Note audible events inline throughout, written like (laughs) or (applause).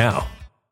now.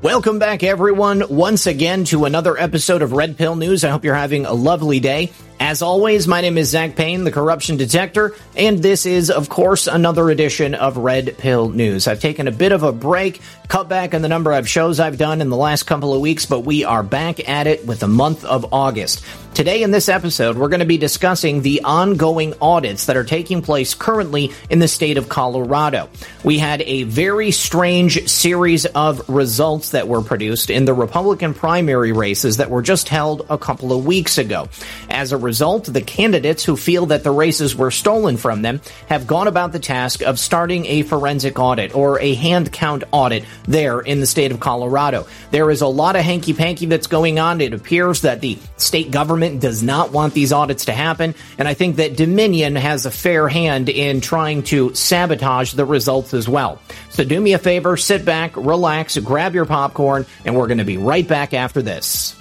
Welcome back, everyone, once again to another episode of Red Pill News. I hope you're having a lovely day. As always, my name is Zak Paine, the corruption detector, and this is, of course, another edition of Red Pill News. I've taken a bit of a break, cut back on the number of shows I've done in the last couple of weeks, but we are back at it with the month of August. Today in this episode, we're going to be discussing the ongoing audits that are taking place currently in the state of Colorado. We had a very strange series of results that were produced in the Republican primary races that were just held a couple of weeks ago. As a result, the candidates who feel that the races were stolen from them have gone about the task of starting a forensic audit or a hand count audit there in the state of Colorado. There is a lot of hanky panky that's going on. It appears that the state government does not want these audits to happen, and I think that Dominion has a fair hand in trying to sabotage the results as well. So do me a favor, sit back, relax, grab your popcorn, and we're going to be right back after this.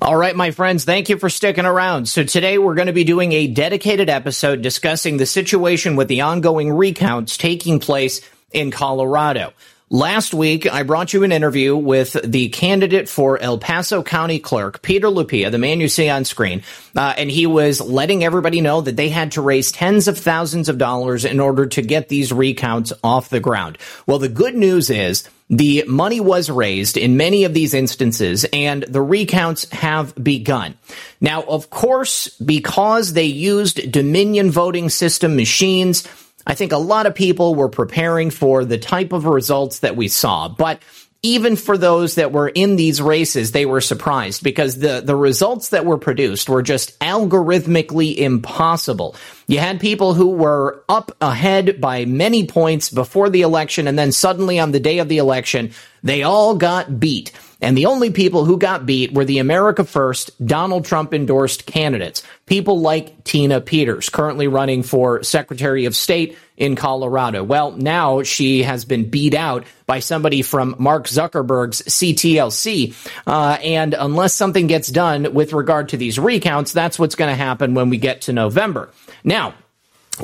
All right, my friends, thank you for sticking around. So today we're going to be doing a dedicated episode discussing the situation with the ongoing recounts taking place in Colorado. Last week, I brought you an interview with the candidate for El Paso County Clerk, Peter Lupia, the man you see on screen, uh, and he was letting everybody know that they had to raise tens of thousands of dollars in order to get these recounts off the ground. Well, the good news is the money was raised in many of these instances and the recounts have begun. Now, of course, because they used Dominion voting system machines, I think a lot of people were preparing for the type of results that we saw, but even for those that were in these races, they were surprised because the, the results that were produced were just algorithmically impossible. You had people who were up ahead by many points before the election, and then suddenly on the day of the election, they all got beat. And the only people who got beat were the America First, Donald Trump endorsed candidates. People like Tina Peters, currently running for Secretary of State in Colorado. Well, now she has been beat out by somebody from Mark Zuckerberg's CTLC. Uh, and unless something gets done with regard to these recounts, that's what's going to happen when we get to November. Now,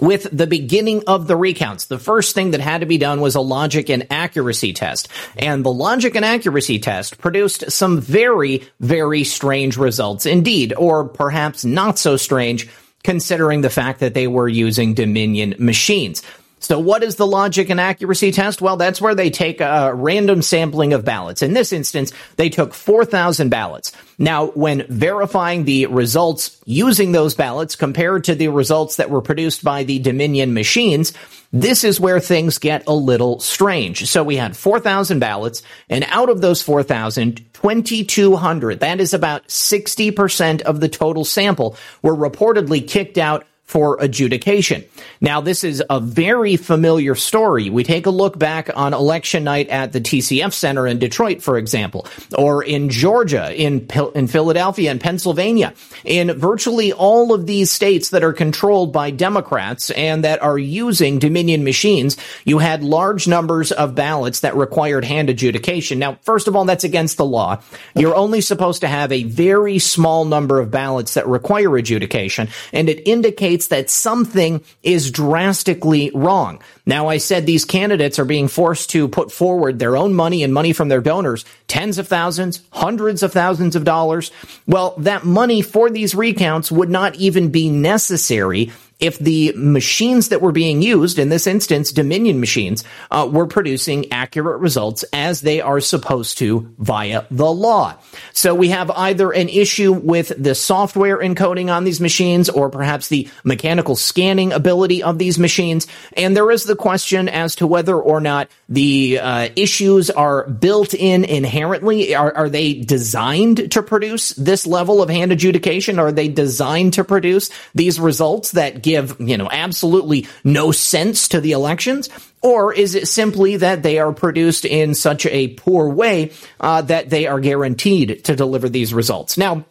with the beginning of the recounts, the first thing that had to be done was a logic and accuracy test. And the logic and accuracy test produced some very, very strange results indeed, or perhaps not so strange considering the fact that they were using Dominion machines. So what is the logic and accuracy test? Well, that's where they take a random sampling of ballots. In this instance, they took 4,000 ballots. Now, when verifying the results using those ballots compared to the results that were produced by the Dominion machines, this is where things get a little strange. So we had 4,000 ballots, and out of those 4,000, 2,200, that is about 60% of the total sample, were reportedly kicked out for adjudication. Now, this is a very familiar story. We take a look back on election night at the TCF Center in Detroit, for example, or in Georgia, in, in Philadelphia, and Pennsylvania, in virtually all of these states that are controlled by Democrats and that are using Dominion machines. You had large numbers of ballots that required hand adjudication. Now, first of all, that's against the law. You're only supposed to have a very small number of ballots that require adjudication, and it indicates indicates that something is drastically wrong. Now, I said these candidates are being forced to put forward their own money and money from their donors, tens of thousands, hundreds of thousands of dollars. Well, that money for these recounts would not even be necessary if the machines that were being used, in this instance, Dominion machines, uh, were producing accurate results as they are supposed to via the law. So we have either an issue with the software encoding on these machines or perhaps the mechanical scanning ability of these machines. And there is the question as to whether or not the uh, issues are built in inherently. Are, are they designed to produce this level of hand adjudication? Are they designed to produce these results that give, you know, absolutely no sense to the elections? Or is it simply that they are produced in such a poor way uh, that they are guaranteed to deliver these results? Now,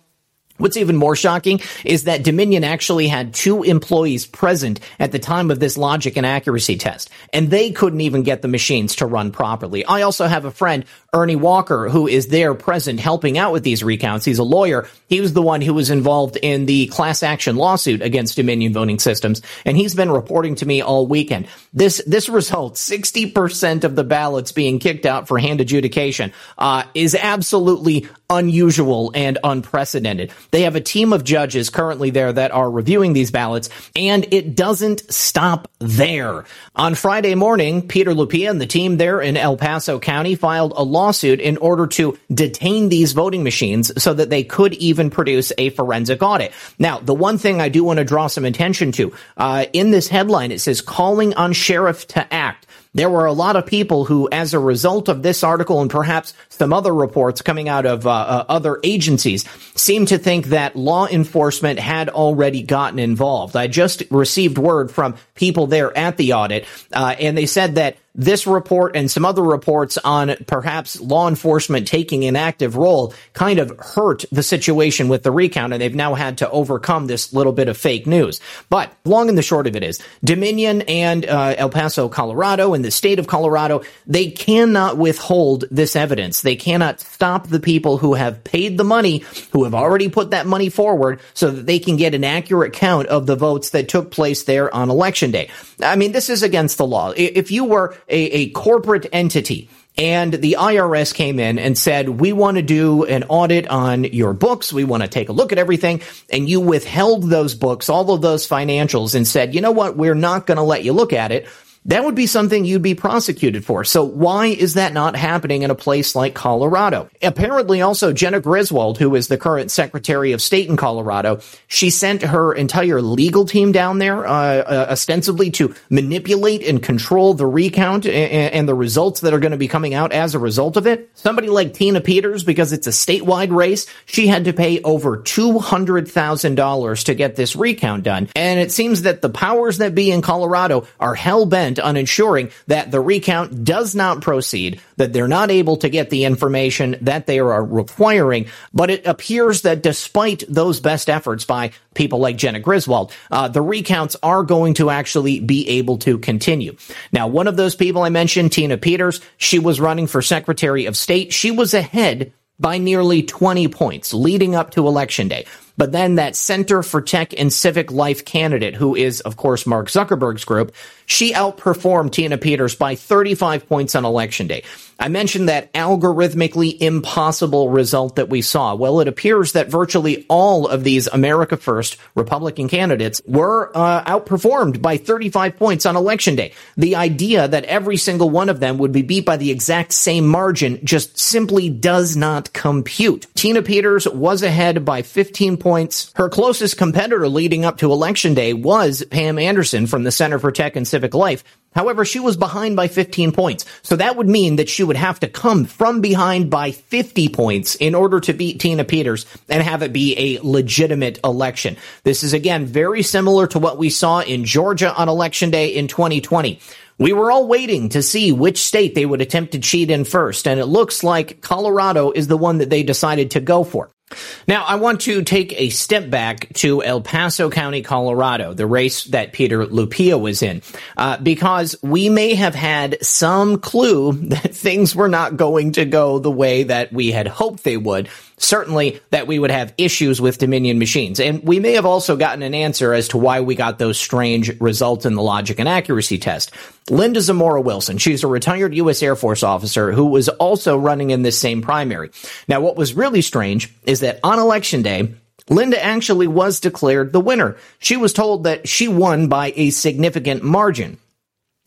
What's even more shocking is that Dominion actually had two employees present at the time of this logic and accuracy test, and they couldn't even get the machines to run properly. I also have a friend, Ernie Walker, who is there present helping out with these recounts. He's a lawyer. He was the one who was involved in the class action lawsuit against Dominion voting systems, and he's been reporting to me all weekend. This, this result, 60% of the ballots being kicked out for hand adjudication, uh, is absolutely unusual and unprecedented. They have a team of judges currently there that are reviewing these ballots, and it doesn't stop there. On Friday morning, Peter Lupia and the team there in El Paso County filed a lawsuit in order to detain these voting machines so that they could even produce a forensic audit. Now, the one thing I do want to draw some attention to, uh, in this headline, it says calling on sheriff to act there were a lot of people who, as a result of this article and perhaps some other reports coming out of uh, uh, other agencies, seem to think that law enforcement had already gotten involved. I just received word from people there at the audit, uh, and they said that this report and some other reports on perhaps law enforcement taking an active role kind of hurt the situation with the recount, and they've now had to overcome this little bit of fake news. But long and the short of it is, Dominion and uh, El Paso, Colorado, and the state of Colorado, they cannot withhold this evidence. They cannot stop the people who have paid the money, who have already put that money forward, so that they can get an accurate count of the votes that took place there on election day. I mean, this is against the law. If you were a, a corporate entity and the IRS came in and said, we want to do an audit on your books. We want to take a look at everything. And you withheld those books, all of those financials and said, you know what? We're not going to let you look at it that would be something you'd be prosecuted for. So why is that not happening in a place like Colorado? Apparently also Jena Griswold, who is the current Secretary of State in Colorado, she sent her entire legal team down there, uh, uh, ostensibly to manipulate and control the recount and, and the results that are going to be coming out as a result of it. Somebody like Tina Peters, because it's a statewide race, she had to pay over $200,000 to get this recount done. And it seems that the powers that be in Colorado are hell bent on ensuring that the recount does not proceed, that they're not able to get the information that they are requiring. But it appears that despite those best efforts by people like Jena Griswold, uh, the recounts are going to actually be able to continue. Now, one of those people I mentioned, Tina Peters, she was running for Secretary of State. She was ahead by nearly 20 points leading up to election day. But then that Center for Tech and Civic Life candidate, who is, of course, Mark Zuckerberg's group, she outperformed Tina Peters by 35 points on election day. I mentioned that algorithmically impossible result that we saw. Well, it appears that virtually all of these America First Republican candidates were uh, outperformed by 35 points on election day. The idea that every single one of them would be beat by the exact same margin just simply does not compute. Tina Peters was ahead by 15 points. Her closest competitor leading up to election day was Pam Anderson from the Center for Tech and Civic Life. However, she was behind by 15 points. So that would mean that she would have to come from behind by 50 points in order to beat Tina Peters and have it be a legitimate election. This is again very similar to what we saw in Georgia on election day in 2020. We were all waiting to see which state they would attempt to cheat in first, and it looks like Colorado is the one that they decided to go for. Now, I want to take a step back to El Paso County, Colorado, the race that Peter Lupia was in, uh, because we may have had some clue (laughs) that things were not going to go the way that we had hoped they would certainly that we would have issues with Dominion machines. And we may have also gotten an answer as to why we got those strange results in the logic and accuracy test. Linda Zamora Wilson, she's a retired U.S. Air Force officer who was also running in this same primary. Now, what was really strange is that on election day, Linda actually was declared the winner. She was told that she won by a significant margin.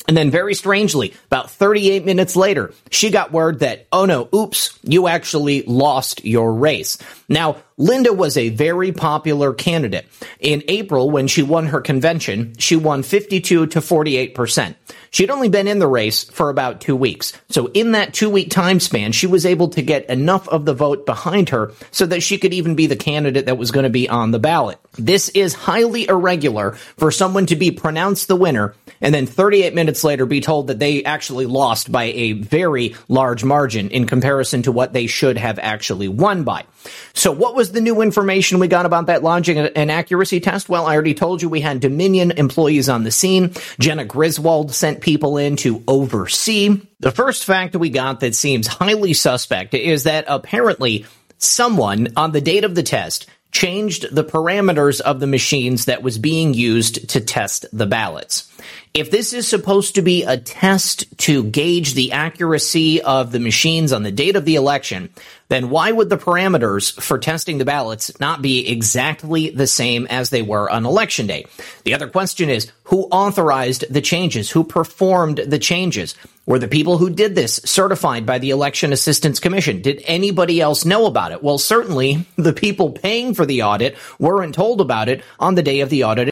And then very strangely, about 38 minutes later, she got word that, oh no, oops, you actually lost your race. Now, Linda was a very popular candidate. In April, when she won her convention, she won 52 to 48%. She'd only been in the race for about two weeks. So in that two week time span, she was able to get enough of the vote behind her so that she could even be the candidate that was going to be on the ballot. This is highly irregular for someone to be pronounced the winner and then 38 minutes later be told that they actually lost by a very large margin in comparison to what they should have actually won by. So what was the new information we got about that logic and accuracy test? Well, I already told you we had Dominion employees on the scene. Jena Griswold sent people in to oversee. The first fact we got that seems highly suspect is that apparently someone on the date of the test changed the parameters of the machines that was being used to test the ballots. If this is supposed to be a test to gauge the accuracy of the machines on the date of the election, then why would the parameters for testing the ballots not be exactly the same as they were on election day? The other question is, who authorized the changes? Who performed the changes? Were the people who did this certified by the Election Assistance Commission? Did anybody else know about it? Well, certainly the people paying for the audit weren't told about it on the day of the audit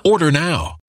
Order now.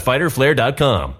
Fighterflare.com.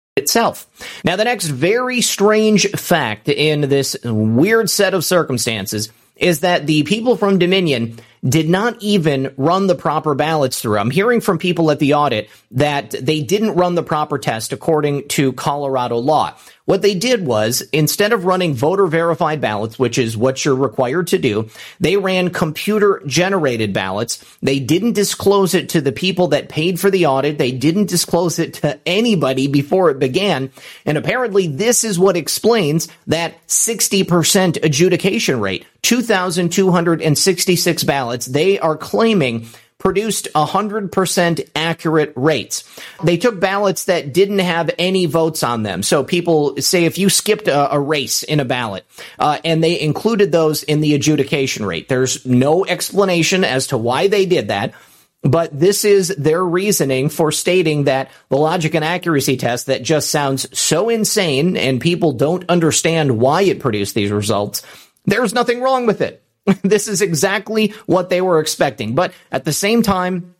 Itself. Now, the next very strange fact in this weird set of circumstances is that the people from Dominion did not even run the proper ballots through. I'm hearing from people at the audit that they didn't run the proper test according to Colorado law. What they did was instead of running voter verified ballots, which is what you're required to do, they ran computer generated ballots. They didn't disclose it to the people that paid for the audit. They didn't disclose it to anybody before it began. And apparently this is what explains that 60% adjudication rate. 2,266 ballots. They are claiming produced 100% accurate rates. They took ballots that didn't have any votes on them. So people say if you skipped a, a race in a ballot, uh, and they included those in the adjudication rate. There's no explanation as to why they did that. But this is their reasoning for stating that the logic and accuracy test that just sounds so insane and people don't understand why it produced these results. There's nothing wrong with it. (laughs) this is exactly what they were expecting. But at the same time,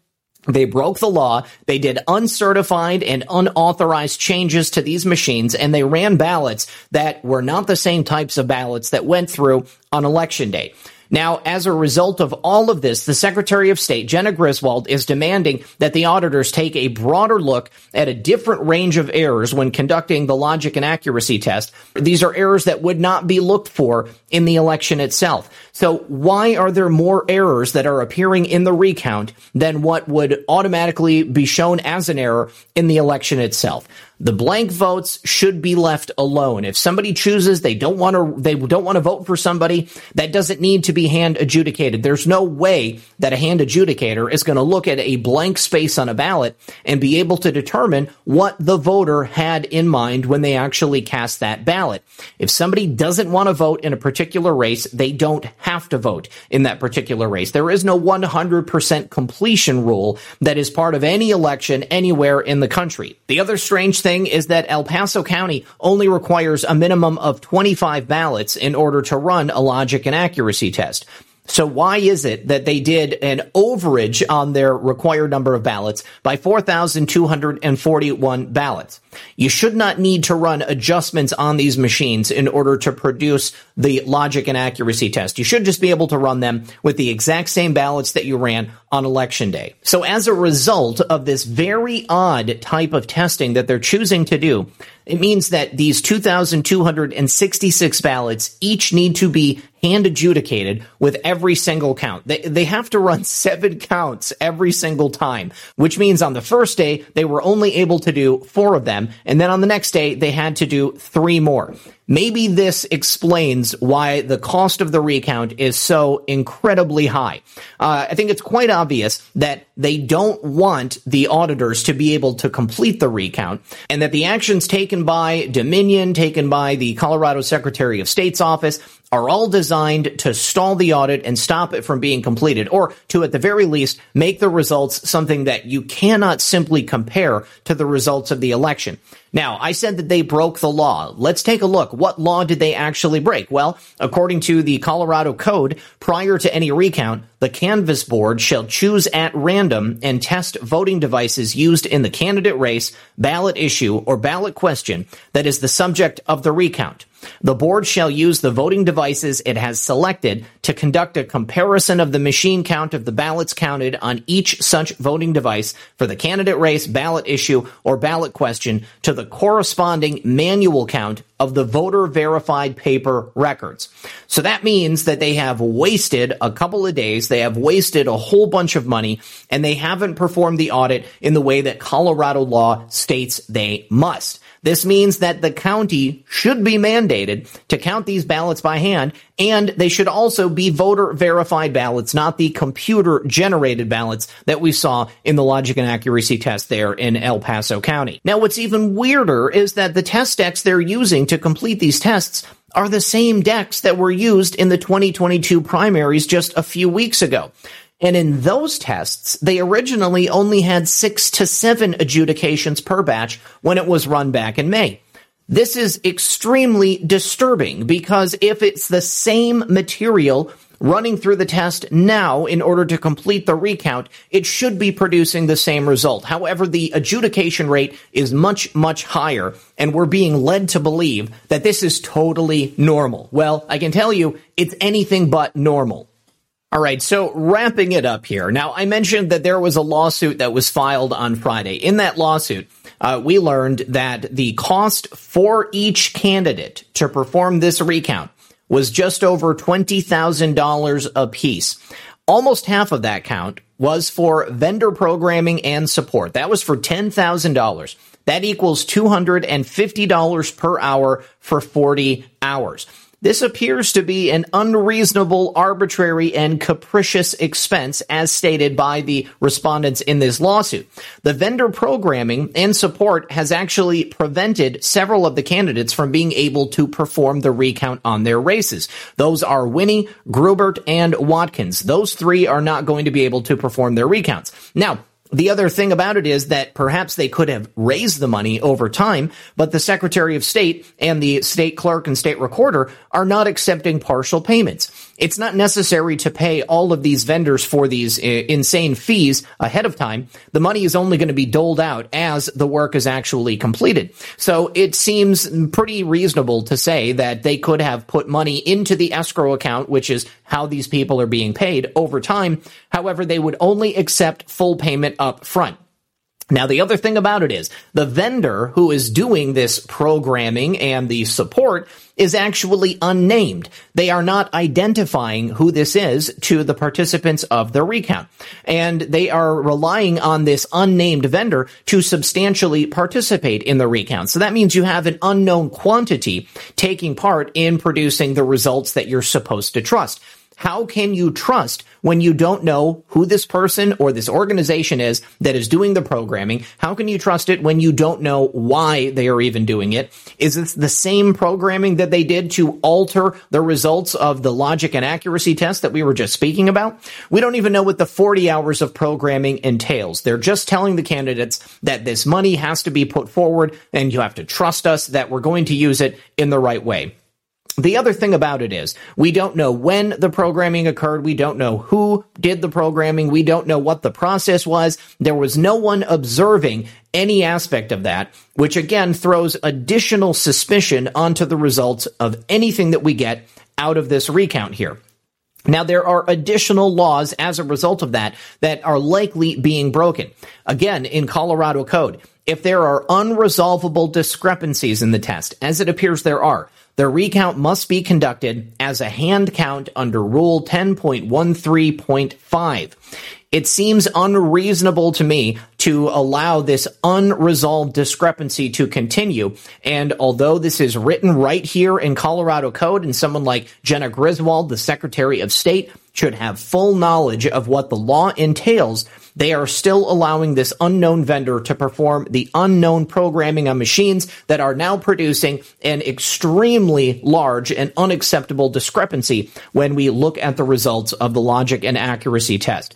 they broke the law. They did uncertified and unauthorized changes to these machines and they ran ballots that were not the same types of ballots that went through on election day. Now, as a result of all of this, the Secretary of State, Jena Griswold, is demanding that the auditors take a broader look at a different range of errors when conducting the logic and accuracy test. These are errors that would not be looked for in the election itself. So why are there more errors that are appearing in the recount than what would automatically be shown as an error in the election itself? The blank votes should be left alone. If somebody chooses they don't want to they don't want to vote for somebody, that doesn't need to be hand adjudicated. There's no way that a hand adjudicator is going to look at a blank space on a ballot and be able to determine what the voter had in mind when they actually cast that ballot. If somebody doesn't want to vote in a particular race, they don't have to vote in that particular race. There is no 100% completion rule that is part of any election anywhere in the country. The other strange thing thing is that El Paso County only requires a minimum of 25 ballots in order to run a logic and accuracy test. So why is it that they did an overage on their required number of ballots by 4,241 ballots? You should not need to run adjustments on these machines in order to produce the logic and accuracy test. You should just be able to run them with the exact same ballots that you ran on election day. So as a result of this very odd type of testing that they're choosing to do, it means that these 2,266 ballots each need to be hand adjudicated with every single count. They, they have to run (laughs) seven counts every single time, which means on the first day, they were only able to do four of them. And then on the next day, they had to do three more. Maybe this explains why the cost of the recount is so incredibly high. Uh, I think it's quite obvious that they don't want the auditors to be able to complete the recount and that the actions taken by Dominion, taken by the Colorado Secretary of State's office, are all designed to stall the audit and stop it from being completed, or to at the very least make the results something that you cannot simply compare to the results of the election. Now, I said that they broke the law. Let's take a look. What law did they actually break? Well, according to the Colorado Code, prior to any recount, the canvass board shall choose at random and test voting devices used in the candidate race, ballot issue, or ballot question that is the subject of the recount. The board shall use the voting devices it has selected to conduct a comparison of the machine count of the ballots counted on each such voting device for the candidate race, ballot issue, or ballot question to the corresponding manual count of the voter verified paper records. So that means that they have wasted a couple of days, they have wasted a whole bunch of money, and they haven't performed the audit in the way that Colorado law states they must. This means that the county should be mandated to count these ballots by hand, and they should also be voter verified ballots, not the computer generated ballots that we saw in the logic and accuracy test there in El Paso County. Now, what's even weirder is that the test decks they're using to complete these tests are the same decks that were used in the 2022 primaries just a few weeks ago. And in those tests, they originally only had six to seven adjudications per batch when it was run back in May. This is extremely disturbing because if it's the same material running through the test now in order to complete the recount, it should be producing the same result. However, the adjudication rate is much, much higher, and we're being led to believe that this is totally normal. Well, I can tell you, it's anything but normal. All right, so wrapping it up here. Now, I mentioned that there was a lawsuit that was filed on Friday. In that lawsuit, uh, we learned that the cost for each candidate to perform this recount was just over $20,000 apiece. Almost half of that count was for vendor programming and support. That was for $10,000. That equals $250 per hour for 40 hours. This appears to be an unreasonable, arbitrary, and capricious expense as stated by the respondents in this lawsuit. The vendor programming and support has actually prevented several of the candidates from being able to perform the recount on their races. Those are Winnie, Grubert, and Watkins. Those three are not going to be able to perform their recounts. Now, the other thing about it is that perhaps they could have raised the money over time, but the Secretary of State and the state clerk and state recorder are not accepting partial payments. It's not necessary to pay all of these vendors for these uh, insane fees ahead of time. The money is only going to be doled out as the work is actually completed. So it seems pretty reasonable to say that they could have put money into the escrow account, which is how these people are being paid over time. However, they would only accept full payment up front. Now, the other thing about it is the vendor who is doing this programming and the support is actually unnamed. They are not identifying who this is to the participants of the recount. And they are relying on this unnamed vendor to substantially participate in the recount. So that means you have an unknown quantity taking part in producing the results that you're supposed to trust. How can you trust when you don't know who this person or this organization is that is doing the programming? How can you trust it when you don't know why they are even doing it? Is this the same programming that they did to alter the results of the logic and accuracy test that we were just speaking about? We don't even know what the 40 hours of programming entails. They're just telling the candidates that this money has to be put forward and you have to trust us that we're going to use it in the right way. The other thing about it is we don't know when the programming occurred. We don't know who did the programming. We don't know what the process was. There was no one observing any aspect of that, which again throws additional suspicion onto the results of anything that we get out of this recount here. Now, there are additional laws as a result of that that are likely being broken. Again, in Colorado code, if there are unresolvable discrepancies in the test, as it appears there are, the recount must be conducted as a hand count under Rule 10.13.5. It seems unreasonable to me to allow this unresolved discrepancy to continue. And although this is written right here in Colorado Code and someone like Jena Griswold, the Secretary of State, should have full knowledge of what the law entails, they are still allowing this unknown vendor to perform the unknown programming on machines that are now producing an extremely large and unacceptable discrepancy when we look at the results of the logic and accuracy test.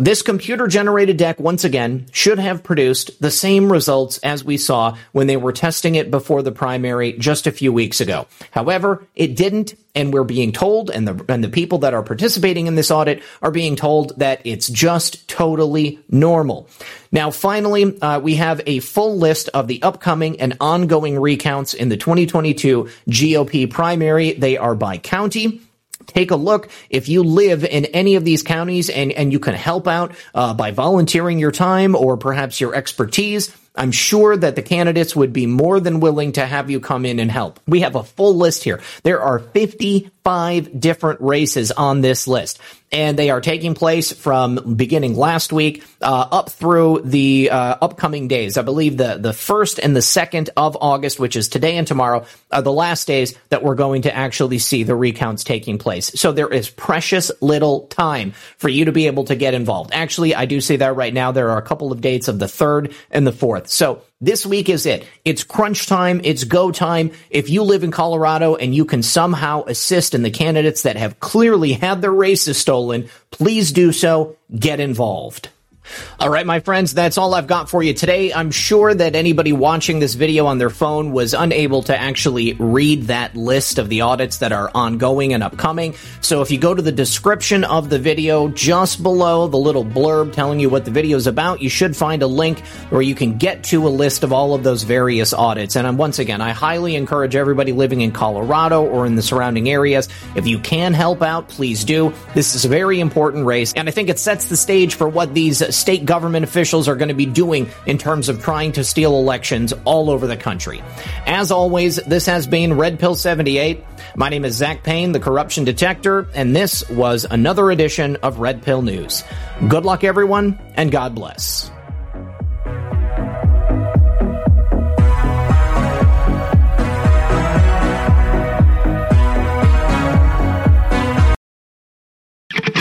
This computer generated deck, once again, should have produced the same results as we saw when they were testing it before the primary just a few weeks ago. However, it didn't, and we're being told, and the, and the people that are participating in this audit are being told that it's just totally normal. Now, finally, uh, we have a full list of the upcoming and ongoing recounts in the 2022 GOP primary. They are by county take a look if you live in any of these counties and, and you can help out uh, by volunteering your time or perhaps your expertise I'm sure that the candidates would be more than willing to have you come in and help. We have a full list here. There are 55 different races on this list, and they are taking place from beginning last week uh, up through the uh, upcoming days. I believe the the first and the second of August, which is today and tomorrow, are the last days that we're going to actually see the recounts taking place. So there is precious little time for you to be able to get involved. Actually, I do see that right now. There are a couple of dates of the third and the fourth. So this week is it. It's crunch time. It's go time. If you live in Colorado and you can somehow assist in the candidates that have clearly had their races stolen, please do so. Get involved. All right, my friends, that's all I've got for you today. I'm sure that anybody watching this video on their phone was unable to actually read that list of the audits that are ongoing and upcoming. So if you go to the description of the video, just below the little blurb telling you what the video is about, you should find a link where you can get to a list of all of those various audits. And once again, I highly encourage everybody living in Colorado or in the surrounding areas, if you can help out, please do. This is a very important race, and I think it sets the stage for what these state government officials are going to be doing in terms of trying to steal elections all over the country. As always, this has been Red Pill 78. My name is Zak Paine, the corruption detector, and this was another edition of Red Pill News. Good luck, everyone, and God bless.